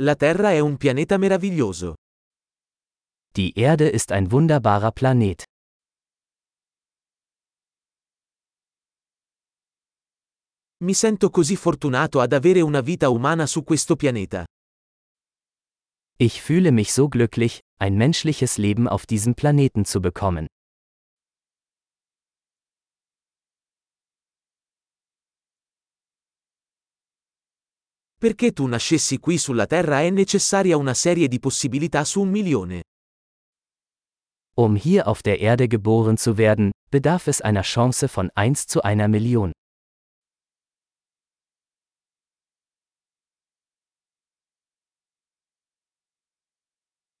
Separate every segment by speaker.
Speaker 1: La Terra è un pianeta meraviglioso.
Speaker 2: Die Erde ist ein wunderbarer Planet.
Speaker 1: Mi sento così fortunato ad avere una vita umana su questo pianeta.
Speaker 2: Ich fühle mich so glücklich, ein menschliches Leben auf diesem Planeten zu bekommen.
Speaker 1: Perché tu nascessi qui sulla Terra è necessaria una serie di possibilità su un milione.
Speaker 2: Um hier auf der Erde geboren zu werden, bedarf es einer Chance von 1 zu einer Million.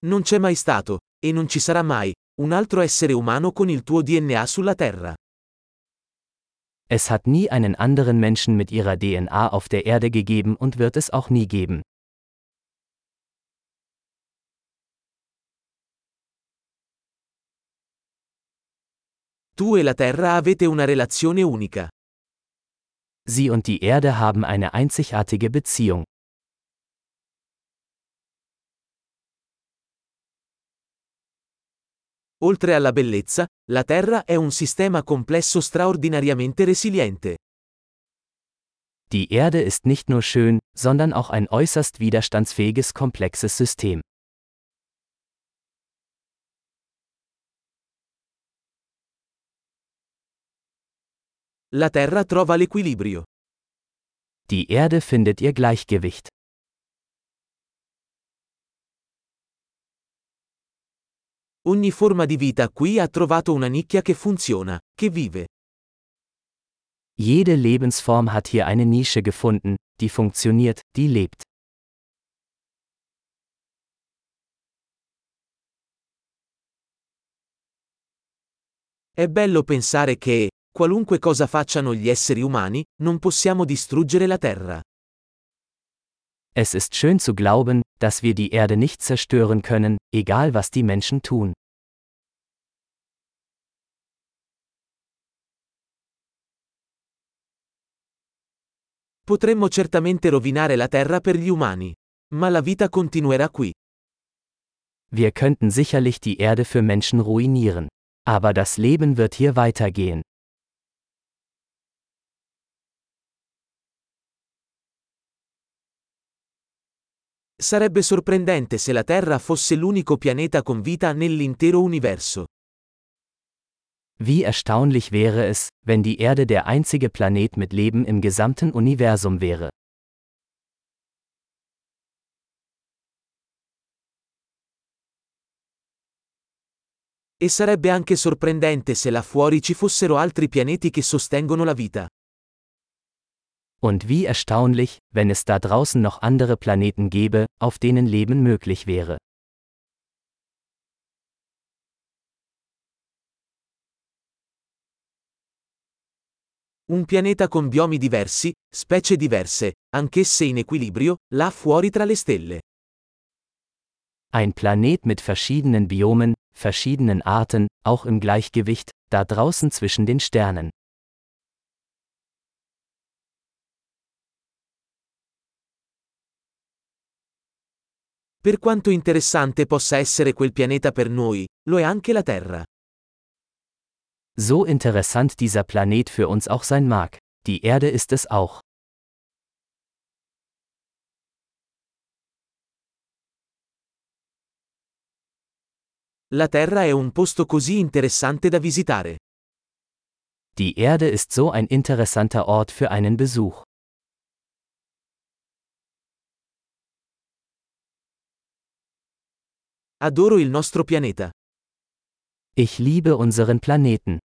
Speaker 1: Non c'è mai stato, e non ci sarà mai, un altro essere umano con il tuo DNA sulla Terra.
Speaker 2: Es hat nie einen anderen Menschen mit ihrer DNA auf der Erde gegeben und wird es auch nie geben.
Speaker 1: Tu e la Terra avete una relazione unica.
Speaker 2: Sie und die Erde haben eine einzigartige Beziehung.
Speaker 1: Oltre alla bellezza, la Terra è un sistema complesso straordinariamente resiliente.
Speaker 2: Die Erde ist nicht nur schön, sondern auch ein äußerst widerstandsfähiges komplexes System.
Speaker 1: La Terra trova l'equilibrio.
Speaker 2: Die Erde findet ihr Gleichgewicht.
Speaker 1: Ogni forma di vita qui ha trovato una nicchia che funziona, che vive.
Speaker 2: Jede Lebensform hat hier eine Nische gefunden, die funktioniert, die lebt.
Speaker 1: È bello pensare che, qualunque cosa facciano gli esseri umani, non possiamo distruggere la Terra.
Speaker 2: Es ist schön zu glauben, dass wir die Erde nicht zerstören können, egal was die Menschen tun.
Speaker 1: Potremmo certamente rovinare la Terra per gli umani. Ma la vita continuerà qui.
Speaker 2: Wir könnten sicherlich die Erde für Menschen ruinieren. Aber das Leben wird hier weitergehen.
Speaker 1: Sarebbe sorprendente se la Terra fosse l'unico pianeta con vita nell'intero universo.
Speaker 2: Wie erstaunlich wäre es, wenn die Erde der einzige Planet mit Leben im gesamten Universum wäre.
Speaker 1: E sarebbe anche sorprendente se là fuori ci fossero altri pianeti che sostengono la vita.
Speaker 2: Und wie erstaunlich, wenn es da draußen noch andere Planeten gäbe, auf denen Leben möglich wäre.
Speaker 1: Un pianeta con biomi diversi, specie diverse, anch'esse in equilibrio, là fuori tra le stelle.
Speaker 2: Ein Planet mit verschiedenen Biomen, verschiedenen Arten, auch im Gleichgewicht, da draußen zwischen den Sternen.
Speaker 1: Per quanto interessante possa essere quel pianeta per noi, lo è anche la Terra.
Speaker 2: So interessant dieser Planet für uns auch sein mag, die Erde ist es auch.
Speaker 1: La Terra è un posto così interessante da visitare.
Speaker 2: Die Erde ist so ein interessanter Ort für einen Besuch.
Speaker 1: Adoro il nostro pianeta.
Speaker 2: Ich liebe unseren Planeten.